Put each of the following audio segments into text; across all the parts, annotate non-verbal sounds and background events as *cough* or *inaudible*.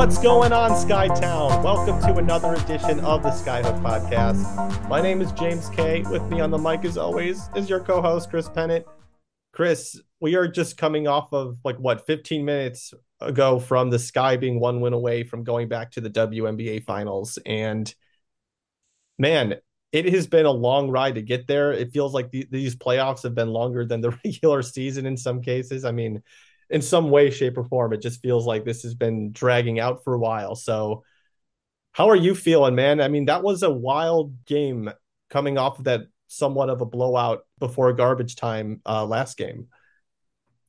What's going on, Skytown? Welcome to another edition of the Skyhook Podcast. My name is James Kay. With me on the mic, as always, is your co-host Chris Pennant. Chris, we are just coming off of like what 15 minutes ago from the Sky being one win away from going back to the WNBA Finals, and man, it has been a long ride to get there. It feels like the, these playoffs have been longer than the *laughs* regular season in some cases. I mean, in some way, shape, or form, it just feels like this has been dragging out for a while. So, how are you feeling, man? I mean, that was a wild game coming off of that somewhat of a blowout before garbage time uh, last game.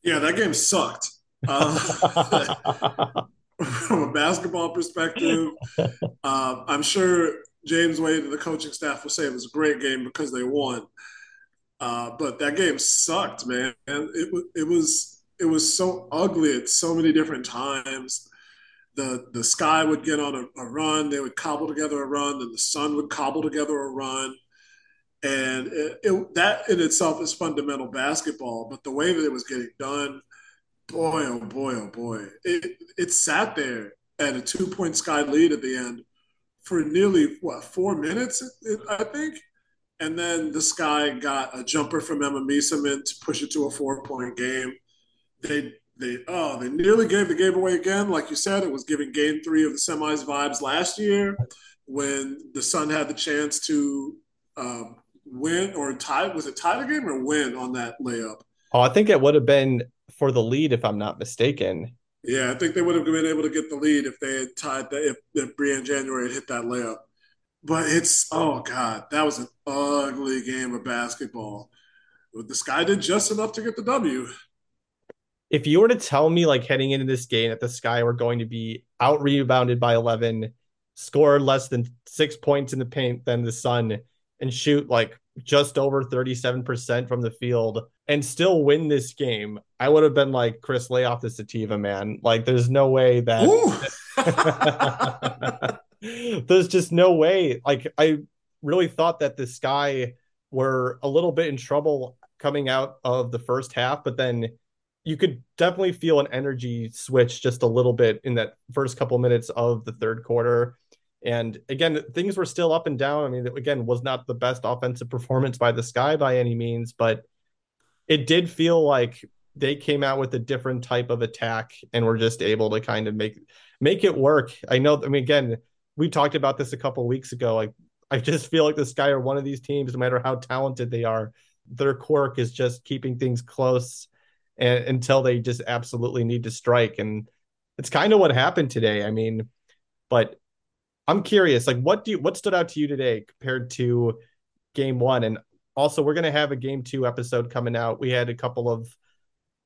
Yeah, that game sucked. Uh, *laughs* from a basketball perspective, *laughs* uh, I'm sure James Wade and the coaching staff will say it was a great game because they won. Uh, but that game sucked, man. It, it was it was so ugly at so many different times. The the sky would get on a, a run, they would cobble together a run, then the sun would cobble together a run. And it, it, that in itself is fundamental basketball. But the way that it was getting done, boy, oh boy, oh boy, it, it sat there at a two point sky lead at the end for nearly what four minutes, I think. And then the Sky got a jumper from Emma Meesseman to push it to a four point game they they oh they nearly gave the game away again. Like you said, it was giving Game Three of the semis vibes last year when the Sun had the chance to um, win or tie. Was it tie the game or win on that layup? Oh, I think it would have been for the lead if I'm not mistaken. Yeah, I think they would have been able to get the lead if they had tied that if, if Briann January had hit that layup. But it's oh god, that was an ugly game of basketball. The Sky did just enough to get the W if you were to tell me like heading into this game that the Sky were going to be out rebounded by 11, score less than six points in the paint than the Sun, and shoot like just over 37% from the field and still win this game, I would have been like, Chris, lay off the sativa, man. Like, there's no way that. *laughs* *laughs* there's just no way. Like, I really thought that the Sky were a little bit in trouble coming out of the first half, but then you could definitely feel an energy switch just a little bit in that first couple minutes of the third quarter. And again, things were still up and down. I mean, again, was not the best offensive performance by the Sky by any means, but it did feel like they came out with a different type of attack and were just able to kind of make make it work. I know. I mean, again, we talked about this a couple weeks ago. Like, I just feel like the Sky are one of these teams, no matter how talented they are, their quirk is just keeping things close and, until they just absolutely need to strike. And it's kind of what happened today. I mean, but I'm curious, like what do you what stood out to you today compared to game one? And also we're gonna have a game two episode coming out. We had a couple of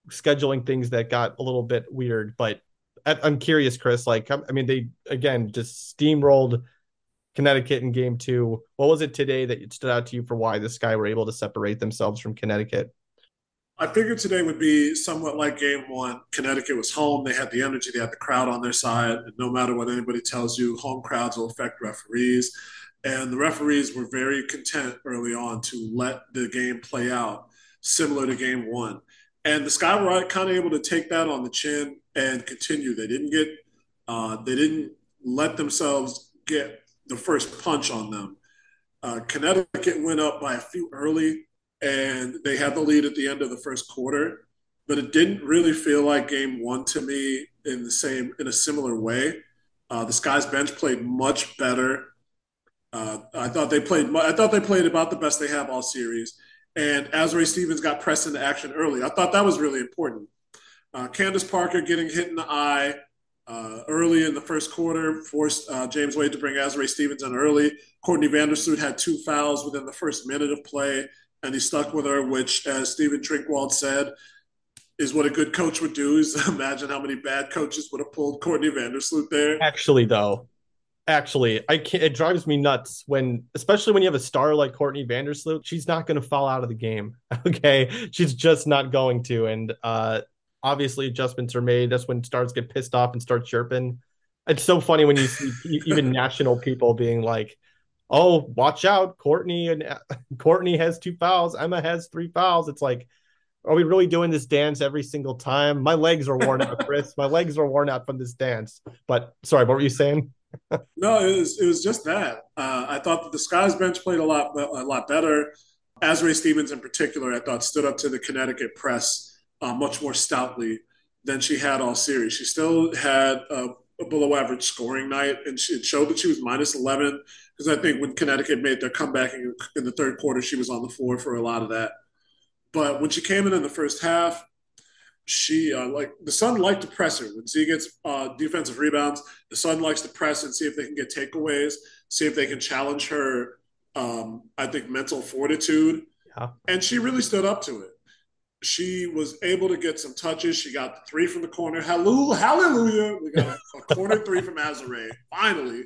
scheduling things that got a little bit weird, but I'm curious, Chris. Like, I mean, they again just steamrolled Connecticut in game two. What was it today that stood out to you for why the Sky were able to separate themselves from Connecticut? I figured today would be somewhat like game one. Connecticut was home. They had the energy, they had the crowd on their side. And no matter what anybody tells you, home crowds will affect referees. And the referees were very content early on to let the game play out, similar to game one. And the Sky were kind of able to take that on the chin and continue. They didn't get, uh, they didn't let themselves get the first punch on them. Uh, Connecticut went up by a few early and they had the lead at the end of the first quarter, but it didn't really feel like game one to me in the same in a similar way. Uh, the Sky's bench played much better. Uh, I thought they played. I thought they played about the best they have all series. And Azurá Stevens got pressed into action early. I thought that was really important. Uh, Candace Parker getting hit in the eye uh, early in the first quarter forced uh, James Wade to bring Azurá Stevens in early. Courtney Vandersloot had two fouls within the first minute of play and he stuck with her, which, as Stephen Trinkwald said, is what a good coach would do. Is *laughs* imagine how many bad coaches would have pulled Courtney Vandersloot there. Actually, though, actually, I can't. It drives me nuts when, especially when you have a star like Courtney Vandersloot. She's not going to fall out of the game. *laughs* Okay, she's just not going to. And uh, obviously, adjustments are made. That's when stars get pissed off and start chirping. It's so funny when you see even *laughs* national people being like, oh, watch out, Courtney and *laughs* Courtney has two fouls, Emma has three fouls. It's like, are we really doing this dance every single time? My legs are worn out, *laughs* Chris. My legs are worn out from this dance. But sorry, what were you saying? *laughs* no, it was it was just that. Uh, I thought that the Skies bench played a lot a lot better. Azurá Stevens, in particular, I thought stood up to the Connecticut press uh, much more stoutly than she had all series. She still had a, a below average scoring night, and she, it showed that she was minus 11 because I think when Connecticut made their comeback in, in the third quarter, she was on the floor for a lot of that. But when she came in in the first half, she uh, like the Sun like to press her when Z gets uh, defensive rebounds. The Sun likes to press and see if they can get takeaways, see if they can challenge her. Um, I think mental fortitude, yeah. and she really stood up to it. She was able to get some touches. She got three from the corner. Hallelujah! Hallelujah! We got a, corner three from Azurá finally,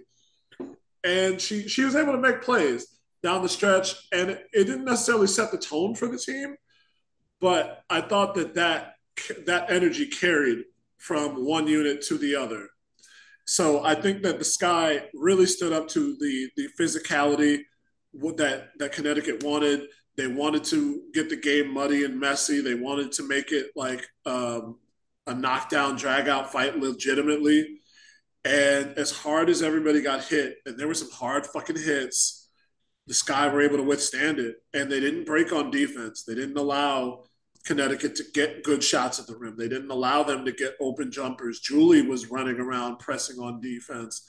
and she she was able to make plays down the stretch, and it, it didn't necessarily set the tone for the team, but I thought that that that energy carried from one unit to the other. So I think that the Sky really stood up to the the physicality that that Connecticut wanted. They wanted to get the game muddy and messy. They wanted to make it like um, a knockdown, dragout fight legitimately. And as hard as everybody got hit, and there were some hard fucking hits, the Sky were able to withstand it. And they didn't break on defense. They didn't allow Connecticut to get good shots at the rim. They didn't allow them to get open jumpers. Julie was running around pressing on defense.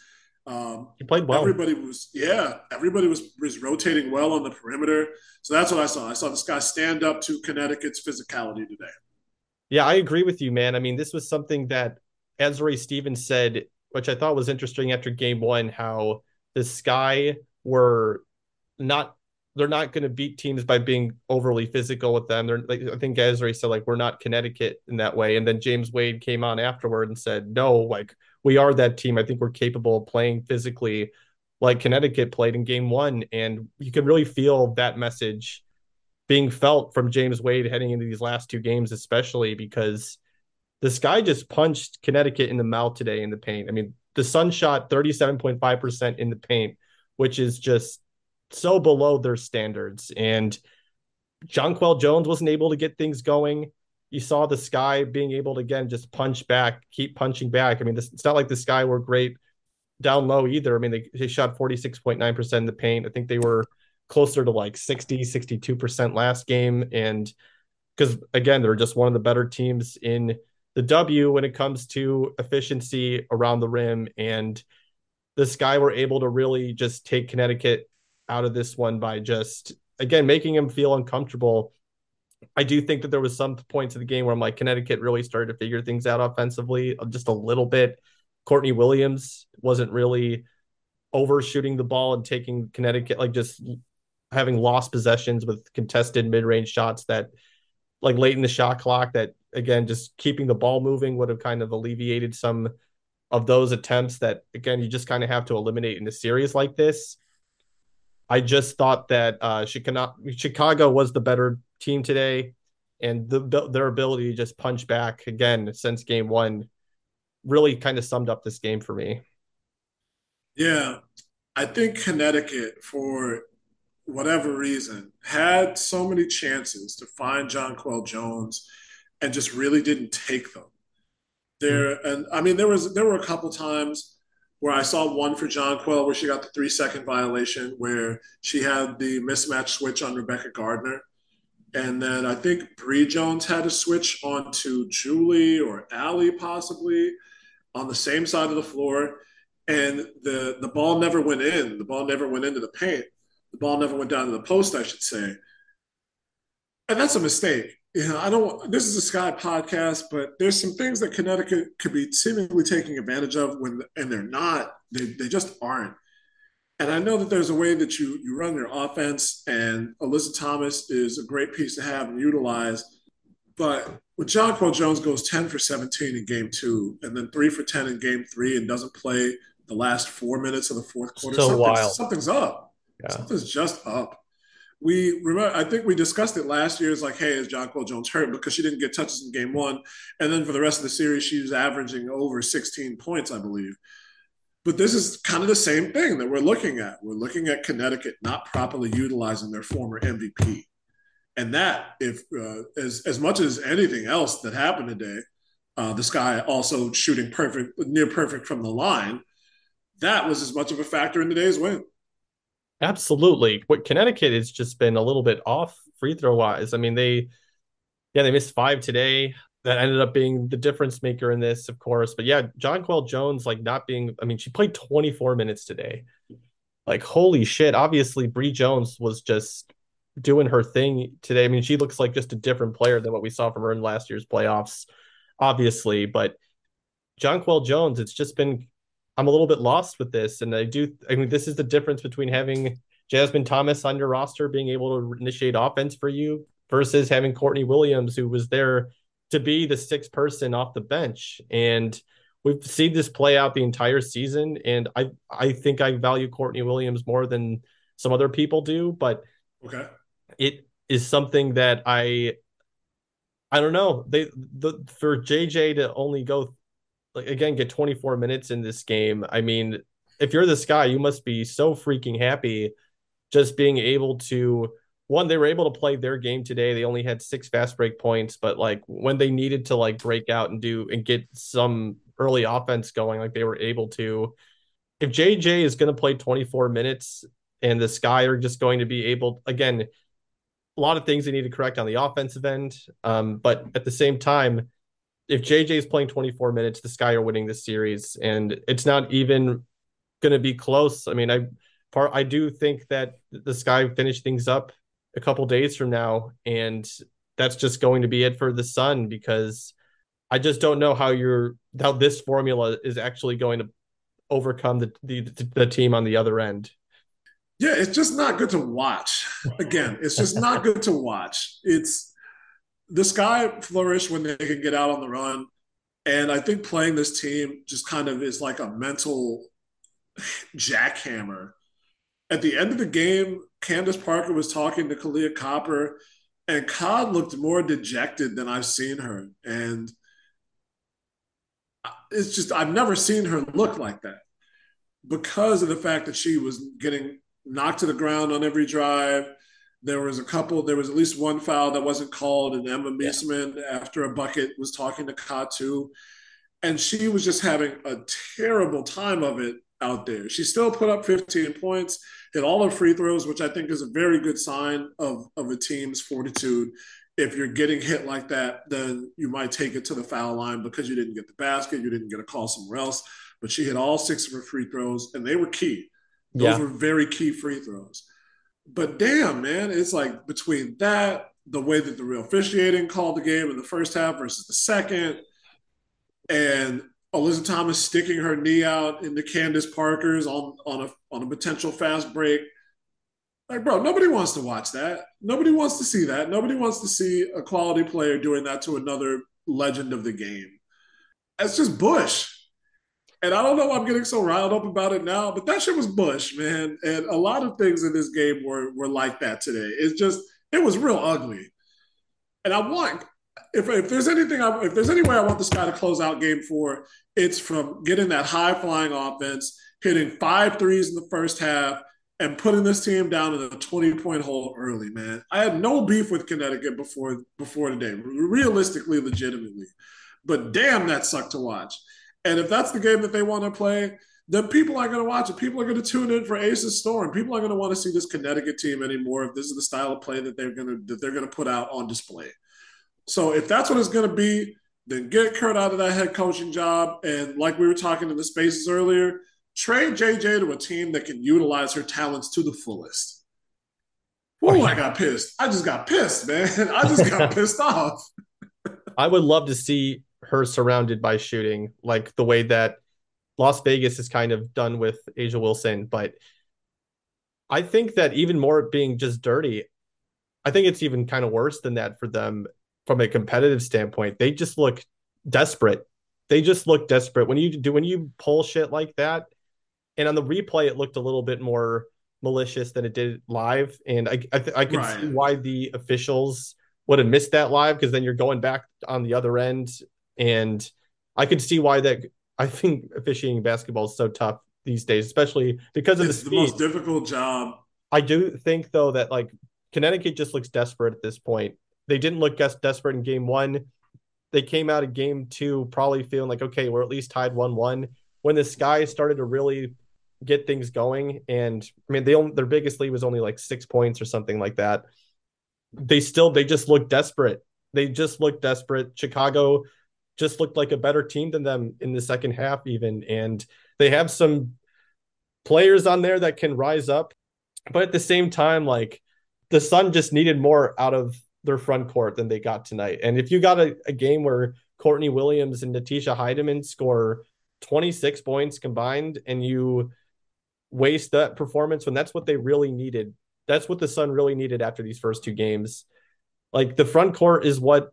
Um, he played well. Everybody was, yeah, everybody was was rotating well on the perimeter. So that's what I saw. I saw this guy stand up to Connecticut's physicality today. Yeah, I agree with you, man. I mean, this was something that Azurá Stevens said, which I thought was interesting after game one, how the Sky were not they're not going to beat teams by being overly physical with them. They're like I think Ezra said like we're not Connecticut in that way. And then James Wade came on afterward and said, no, like we are that team. I think we're capable of playing physically like Connecticut played in game one. And you can really feel that message being felt from James Wade heading into these last two games, especially because this guy just punched Connecticut in the mouth today in the paint. I mean, the Sun shot 37.5% in the paint, which is just so below their standards. And Jonquel Jones wasn't able to get things going. You saw the Sky being able to again just punch back, keep punching back. I mean, this, it's not like the Sky were great down low either. I mean, they, they shot 46.9% in the paint. I think they were closer to like 60, 62% last game. And because again, they're just one of the better teams in the W when it comes to efficiency around the rim. And the Sky were able to really just take Connecticut out of this one by just again making him feel uncomfortable. I do think that there was some points of the game where I'm like Connecticut really started to figure things out offensively uh, just a little bit. Courtney Williams wasn't really overshooting the ball and taking Connecticut like just having lost possessions with contested mid-range shots that like late in the shot clock that again just keeping the ball moving would have kind of alleviated some of those attempts that again you just kind of have to eliminate in a series like this I just thought that uh, Chicago was the better team today, and the, their ability to just punch back again since game one really kind of summed up this game for me. Yeah, I think Connecticut, for whatever reason, had so many chances to find Jonquel Jones and just really didn't take them. There, mm-hmm. and I mean, there was there were a couple times where I saw one for Jonquel where she got the three second violation where she had the mismatch switch on Rebekah Gardner. And then I think Bree Jones had to switch onto Julie or Allie possibly on the same side of the floor. And the, the ball never went in. The ball never went into the paint. The ball never went down to the post, I should say. And that's a mistake you know, I don't. This is a Sky podcast, but there's some things that Connecticut could be seemingly taking advantage of when, and they're not. They, they just aren't. And I know that there's a way that you you run your offense, and Alyssa Thomas is a great piece to have and utilize. But when Jonquel Jones goes 10 for 17 in game two, and then three for 10 in game three, and doesn't play the last four minutes of the fourth quarter, so something's, wild. something's up. Yeah. Something's just up we remember I think we discussed it last year. It's like, hey, is Jonquel Jones hurt because she didn't get touches in game one, and then for the rest of the series, she was averaging over 16 points, I believe. But this is kind of the same thing that we're looking at. We're looking at Connecticut not properly utilizing their former MVP. And that, if uh, as as much as anything else that happened today, uh, this guy also shooting perfect, near perfect from the line, that was as much of a factor in today's win. Absolutely. What Connecticut has just been a little bit off free throw wise. I mean, they, yeah, they missed five today. That ended up being the difference maker in this, of course. But yeah, Jonquel Jones, like not being, I mean, she played 24 minutes today. Like, holy shit. Obviously, Bree Jones was just doing her thing today. I mean, she looks like just a different player than what we saw from her in last year's playoffs, obviously. But Jonquel Jones, it's just been I'm a little bit lost with this. And I do, I mean, this is the difference between having Jasmine Thomas on your roster being able to initiate offense for you versus having Courtney Williams, who was there to be the sixth person off the bench. And we've seen this play out the entire season. And I, I think I value Courtney Williams more than some other people do, but okay. it is something that I, I don't know. They the for JJ to only go like again get 24 minutes in this game. I mean, if you're this guy, you must be so freaking happy just being able to one they were able to play their game today they only had six fast break points but like when they needed to like break out and do and get some early offense going like they were able to if jj is going to play 24 minutes and the sky are just going to be able again a lot of things they need to correct on the offensive end um, but at the same time if JJ is playing 24 minutes, the Sky are winning this series, and it's not even going to be close. I mean, I part I do think that the Sky finish things up a couple days from now, and that's just going to be it for the Sun because I just don't know how you're how this formula is actually going to overcome the the, the team on the other end. Yeah, it's just not good to watch. Again, it's just not good to watch. It's the Sky flourish when they can get out on the run. And I think playing this team just kind of is like a mental jackhammer. At the end of the game, Candace Parker was talking to Kahleah Copper, and Cod looked more dejected than I've seen her. And it's just, I've never seen her look like that because of the fact that she was getting knocked to the ground on every drive there was a couple, there was at least one foul that wasn't called, and Emma Meesseman, yeah. after a bucket, was talking to Katu. And she was just having a terrible time of it out there. She still put up 15 points, hit all her free throws, which I think is a very good sign of, of a team's fortitude. If you're getting hit like that, then you might take it to the foul line because you didn't get the basket, you didn't get a call somewhere else. But she hit all six of her free throws, and they were key. Those yeah. were very key free throws. But damn, man, it's like between that, the way that the real officiating called the game in the first half versus the second, and Alyssa Thomas sticking her knee out into Candace Parker's on on a on a potential fast break. Like, bro, nobody wants to watch that. Nobody wants to see that. Nobody wants to see a quality player doing that to another legend of the game. That's just Bush. And I don't know why I'm getting so riled up about it now, but that shit was Bush, man. And a lot of things in this game were were like that today. It's just it was real ugly. And I want if, if there's anything I, if there's any way I want this guy to close out game four, it's from getting that high flying offense, hitting five threes in the first half, and putting this team down in a 20 point hole early, man. I had no beef with Connecticut before before today, realistically, legitimately. But damn, that sucked to watch. And if that's the game that they want to play, then people aren't going to watch it. People are going to tune in for Aces Storm. People are going to want to see this Connecticut team anymore if this is the style of play that they're going to that they're going to put out on display. So if that's what it's going to be, then get Curt out of that head coaching job. And like we were talking in the spaces earlier, trade JJ to a team that can utilize her talents to the fullest. Oh, I got pissed. I just got pissed, man. *laughs* I just got *laughs* pissed off. I would love to see her surrounded by shooting, like the way that Las Vegas is kind of done with A'ja Wilson. But I think that even more being just dirty, I think it's even kind of worse than that for them from a competitive standpoint. They just look desperate. They just look desperate when you do when you pull shit like that. And on the replay, it looked a little bit more malicious than it did live, and I I, I could right. see why the officials would have missed that live because then you're going back on the other end and I could see why that. I think officiating basketball is so tough these days, especially because of it's the, the most difficult job. I do think though that like Connecticut just looks desperate at this point. They didn't look desperate in game one. They came out of game two probably feeling like, okay, we're at least tied 1 1. When the Sky started to really get things going, and I mean, they only, their biggest lead was only like six points or something like that. They still, they just looked desperate. They just looked desperate. Chicago just looked like a better team than them in the second half, even. And they have some players on there that can rise up. But at the same time, like the Sun just needed more out of their front court than they got tonight. And if you got a, a game where Courtney Williams and Natisha Hiedeman score 26 points combined and you waste that performance when that's what they really needed. That's what the Sun really needed after these first two games. Like the front court is what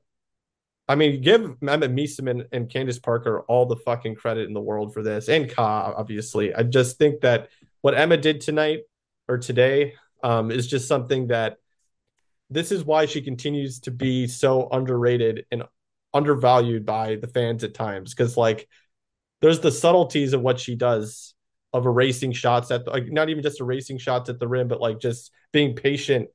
I mean, give Emma Meesseman and Candace Parker all the fucking credit in the world for this, and Ka, obviously. I just think that what Emma did tonight or today um, is just something that this is why she continues to be so underrated and undervalued by the fans at times. Because like, there's the subtleties of what she does of erasing shots at the, like not even just erasing shots at the rim, but like just being patient,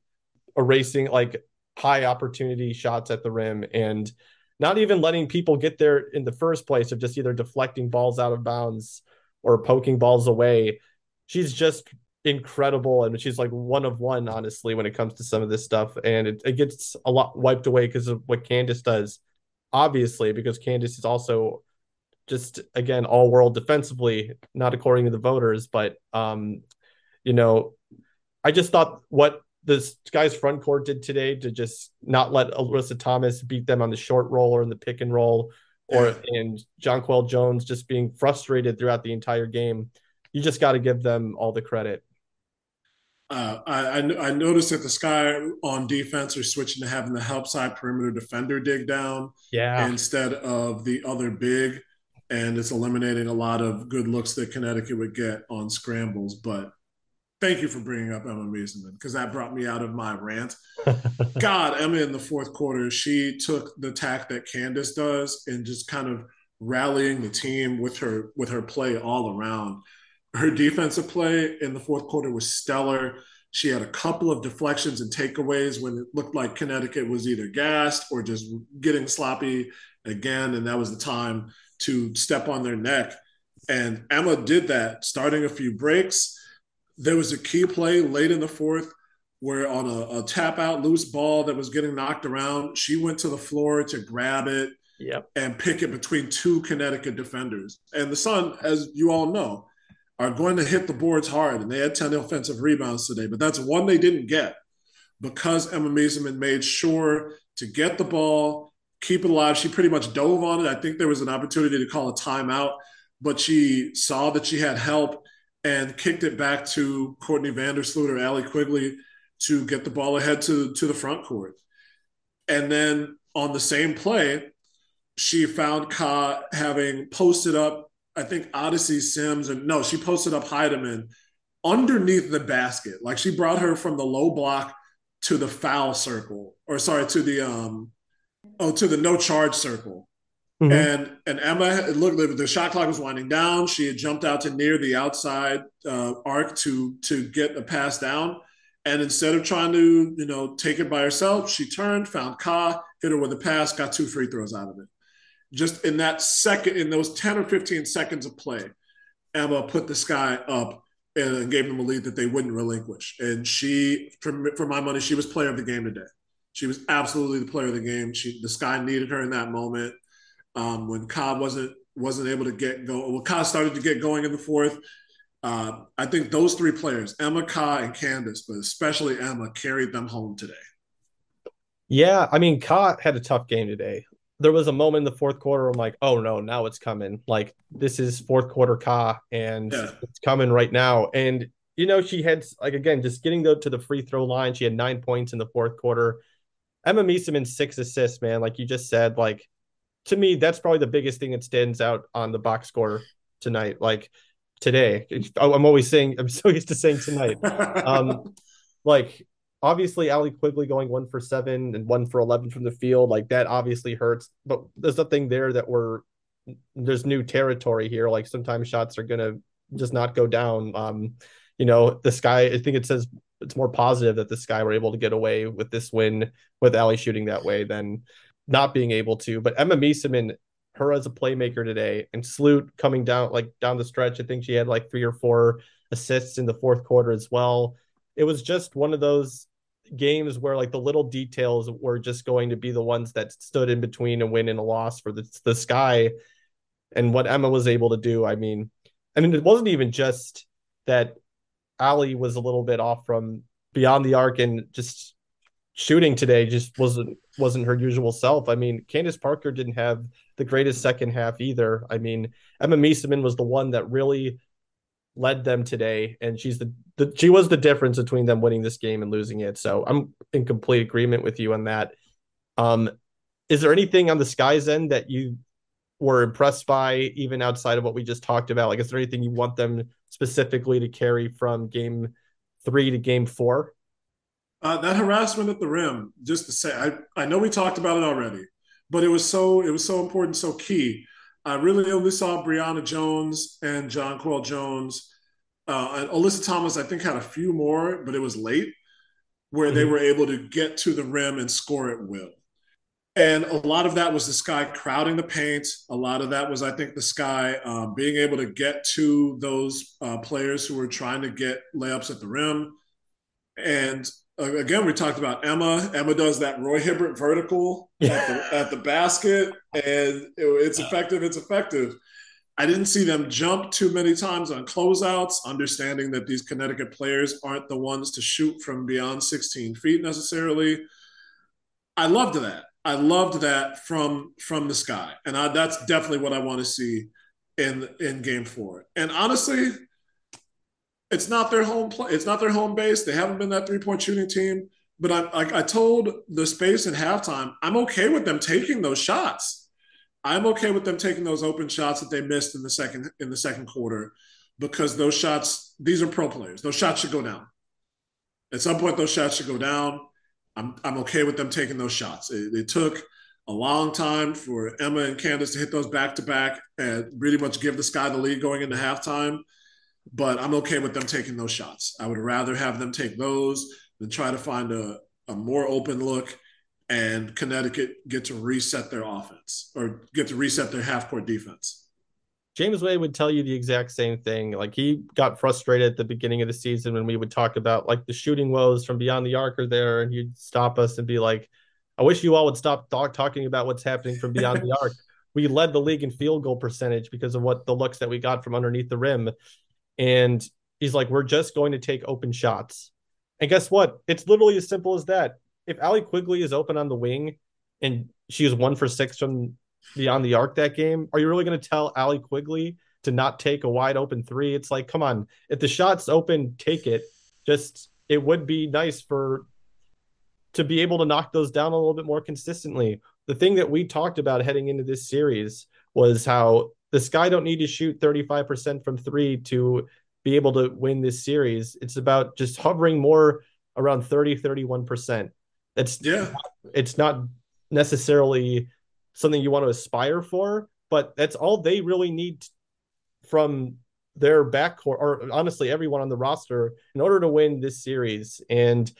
erasing like high opportunity shots at the rim and not even letting people get there in the first place of just either deflecting balls out of bounds or poking balls away. She's just incredible and she's like one of one honestly when it comes to some of this stuff and it, it gets a lot wiped away because of what candace does obviously because candace is also just again all world defensively not according to the voters but um you know i just thought what this guy's front court did today to just not let Alyssa Thomas beat them on the short roll or in the pick and roll, or and Jonquel Jones just being frustrated throughout the entire game. You just got to give them all the credit. Uh, I, I noticed that the Sky on defense are switching to having the help side perimeter defender dig down, yeah, instead of the other big, and it's eliminating a lot of good looks that Connecticut would get on scrambles. But thank you for bringing up Emma Meesseman because that brought me out of my rant. *laughs* God, Emma in the fourth quarter, she took the tack that Candace does and just kind of rallying the team with her with her play all around. Her defensive play in the fourth quarter was stellar. She had a couple of deflections and takeaways when it looked like Connecticut was either gassed or just getting sloppy again, and that was the time to step on their neck. And Emma did that, starting a few breaks there was a key play late in the fourth where on a, a, tap out loose ball that was getting knocked around, she went to the floor to grab it yep. and pick it between two Connecticut defenders. And the Sun, as you all know, are going to hit the boards hard. And they had 10 offensive rebounds today, but that's one they didn't get because Emma Meesseman made sure to get the ball, keep it alive. She pretty much dove on it. I think there was an opportunity to call a timeout, but she saw that she had help and kicked it back to Courtney Vandersloot or Allie Quigley to get the ball ahead to, to the front court. And then on the same play, she found Ka having posted up, I think Odyssey Sims, and no, she posted up Hiedeman underneath the basket. Like she brought her from the low block to the foul circle, or sorry, to the um oh to the no charge circle. Mm-hmm. And and Emma look the shot clock was winding down. She had jumped out to near the outside uh, arc to to get a pass down. And instead of trying to you know take it by herself, she turned, found Ka, hit her with a pass, got two free throws out of it. Just in that second, in those ten or fifteen seconds of play, Emma put the sky up and gave them a lead that they wouldn't relinquish. And she, for, for my money, she was player of the game today. She was absolutely the player of the game. She the sky needed her in that moment um, when Cobb wasn't wasn't able to get going, Well, Cobb started to get going in the fourth. Uh, I think those three players, Emma, Ka, and Candace, but especially Emma, carried them home today. Yeah, I mean, Ka had a tough game today. There was a moment in the fourth quarter. I'm like, oh no, now it's coming. Like this is fourth quarter Ka, and yeah. it's coming right now. And you know, she had like again just getting to the free throw line. She had nine points in the fourth quarter. Emma Meesseman six assists, man. Like you just said, like to me, that's probably the biggest thing that stands out on the box score tonight. Like today, I'm always saying, I'm so used to saying tonight. *laughs* um, like obviously, Allie Quigley going one for seven and one for 11 from the field, like that obviously hurts, but there's nothing there that we're, there's new territory here. Like sometimes shots are going to just not go down. Um, you know, the sky, I think it says it's more positive that the Sky were able to get away with this win with Ali shooting that way than not being able to. But Emma Meesseman, her as a playmaker today, and Sloot coming down like down the stretch. I think she had like three or four assists in the fourth quarter as well. It was just one of those games where like the little details were just going to be the ones that stood in between a win and a loss for the the Sky. And what Emma was able to do, I mean, I mean, it wasn't even just that Allie was a little bit off from beyond the arc and just shooting today just wasn't wasn't her usual self. I mean, Candace Parker didn't have the greatest second half either. I mean, Emma Meesseman was the one that really led them today, and she's the, the she was the difference between them winning this game and losing it. So I'm in complete agreement with you on that. Um, is there anything on the Sky's end that you were impressed by, even outside of what we just talked about? Like, is there anything you want them specifically to carry from game three to game four? Uh, that harassment at the rim, just to say, I, I know we talked about it already, but it was so it was so important, so key. I really only saw Brionna Jones and Jonquel Jones. Uh, and Alyssa Thomas, I think, had a few more, but it was late where mm-hmm. they were able to get to the rim and score at will. And a lot of that was the sky crowding the paint. A lot of that was, I think, the sky um, being able to get to those uh, players who were trying to get layups at the rim. And uh, again, we talked about Emma. Emma does that Roy Hibbert vertical at, the, at the basket, and it, it's effective. It's effective. I didn't see them jump too many times on closeouts, understanding that these Connecticut players aren't the ones to shoot from beyond 16 feet necessarily. I loved that. I loved that from from the sky, and I, that's definitely what I want to see in in Game Four. And honestly, it's not their home play. It's not their home base. They haven't been that three point shooting team. But I, like I told the space at halftime, I'm okay with them taking those shots. I'm okay with them taking those open shots that they missed in the second in the second quarter, because those shots, these are pro players. Those shots should go down. At some point, those shots should go down. I'm I'm okay with them taking those shots. It, it took a long time for Emma and Candace to hit those back to back and really much give the Sky the lead going into halftime. But I'm okay with them taking those shots. I would rather have them take those than try to find a, a more open look and Connecticut get to reset their offense or get to reset their half court defense. James Wade would tell you the exact same thing. Like he got frustrated at the beginning of the season when we would talk about like the shooting woes from beyond the arc are there, and he'd stop us and be like, "I wish you all would stop talk- talking about what's happening from beyond the *laughs* arc." We led the league in field goal percentage because of what the looks that we got from underneath the rim, and he's like, "We're just going to take open shots." And guess what? It's literally as simple as that. If Allie Quigley is open on the wing and she is one for six from beyond the arc that game, are you really going to tell Allie Quigley to not take a wide open three? It's like, come on, if the shot's open, take it. Just it would be nice for to be able to knock those down a little bit more consistently. The thing that we talked about heading into this series was how the Sky don't need to shoot 35% from three to be able to win this series. It's about just hovering more around 30, 31%. It's yeah, it's not necessarily something you want to aspire for, but that's all they really need from their backcourt, or honestly, everyone on the roster in order to win this series. And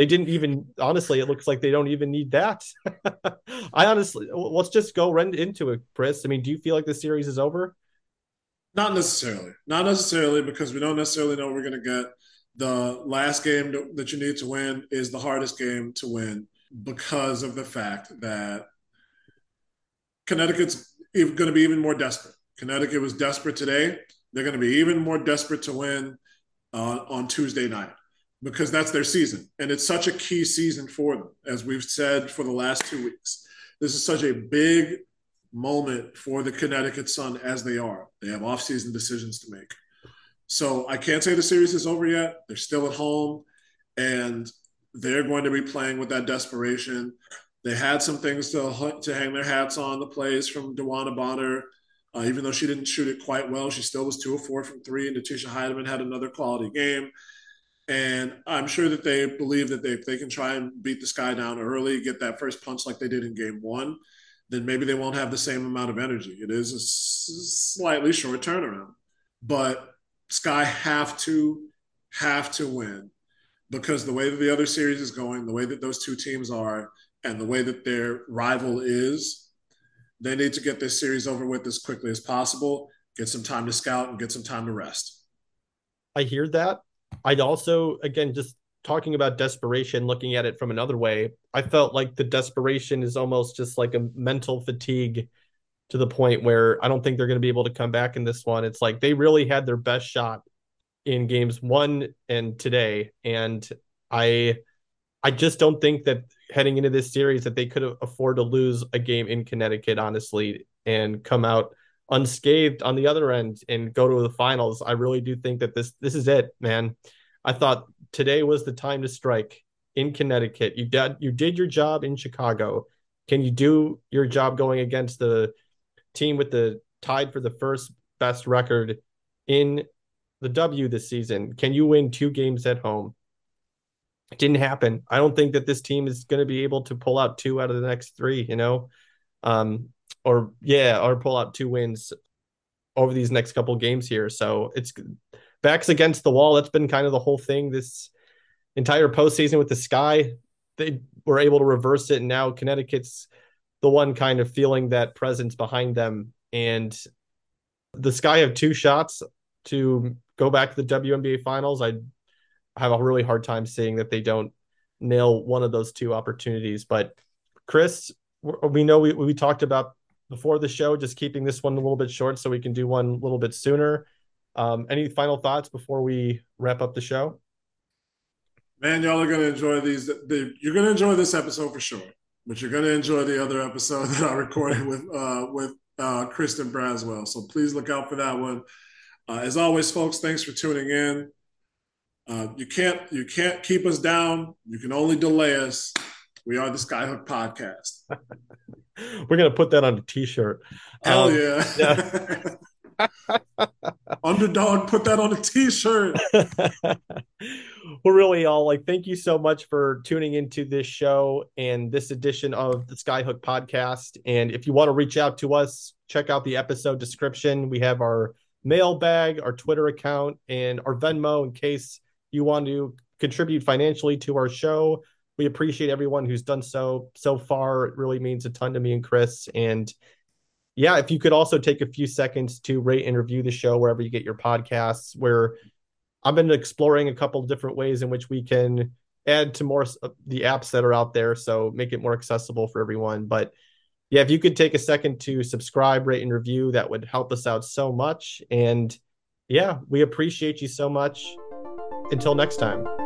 they didn't even, honestly, it looks like they don't even need that. *laughs* I honestly, let's just go run into it, Chris. I mean, do you feel like the series is over? Not necessarily. Not necessarily because we don't necessarily know we're going to get. The last game that you need to win is the hardest game to win because of the fact that Connecticut's going to be even more desperate. Connecticut was desperate today. They're going to be even more desperate to win uh, on Tuesday night because that's their season. And it's such a key season for them, as we've said for the last two weeks. This is such a big moment for the Connecticut Sun as they are. They have offseason decisions to make. So I can't say the series is over yet. They're still at home and they're going to be playing with that desperation. They had some things to to hang their hats on. The plays from DeWanna Bonner, uh, even though she didn't shoot it quite well, she still was two of four from three. And Natisha Hiedeman had another quality game. And I'm sure that they believe that they, if they can try and beat the sky down early, get that first punch like they did in game one, then maybe they won't have the same amount of energy. It is a slightly short turnaround, but Sky have to have to win because the way that the other series is going, the way that those two teams are, and the way that their rival is, they need to get this series over with as quickly as possible, get some time to scout, and get some time to rest. I hear that. I'd also, again, just talking about desperation, looking at it from another way, I felt like the desperation is almost just like a mental fatigue to the point where I don't think they're going to be able to come back in this one. It's like they really had their best shot in games one and today, and I I just don't think that heading into this series that they could afford to lose a game in Connecticut, honestly, and come out unscathed on the other end and go to the finals. I really do think that this this is it, man. I thought today was the time to strike in Connecticut. You did you did your job in Chicago. Can you do your job going against the team with the tied for the first best record in the W this season? Can you win two games at home? It didn't happen. I don't think that this team is going to be able to pull out two out of the next three, you know, um, or yeah, or pull out two wins over these next couple games here. So it's backs against the wall. That's been kind of the whole thing this entire postseason with the Sky. They were able to reverse it, and now Connecticut's the one kind of feeling that presence behind them. And the Sky have two shots to go back to the WNBA finals. I have a really hard time seeing that they don't nail one of those two opportunities. But Chris, we know we, we talked about before the show, just keeping this one a little bit short so we can do one a little bit sooner. Um, any final thoughts before we wrap up the show? Man, y'all are gonna enjoy these. The, you're gonna enjoy this episode for sure, but you're gonna enjoy the other episode *laughs* that I recorded with uh, with uh, Kristen Braswell. So please look out for that one. Uh, as always, folks, thanks for tuning in. Uh, you can't you can't keep us down. You can only delay us. We are the Skyhook Podcast. *laughs* *laughs* We're gonna put that on a T-shirt. Hell um, yeah! yeah. *laughs* Underdog, put that on a t-shirt. *laughs* well, really, all like, thank you so much for tuning into this show and this edition of the Skyhook podcast. And if you want to reach out to us, check out the episode description. We have our mailbag, our Twitter account, and our Venmo in case you want to contribute financially to our show. We appreciate everyone who's done so so far. It really means a ton to me and Chris. And yeah, if you could also take a few seconds to rate and review the show wherever you get your podcasts, where I've been exploring a couple different ways in which we can add to more uh, the apps that are out there. So make it more accessible for everyone. But yeah, if you could take a second to subscribe, rate, and review, that would help us out so much. And yeah, we appreciate you so much. Until next time.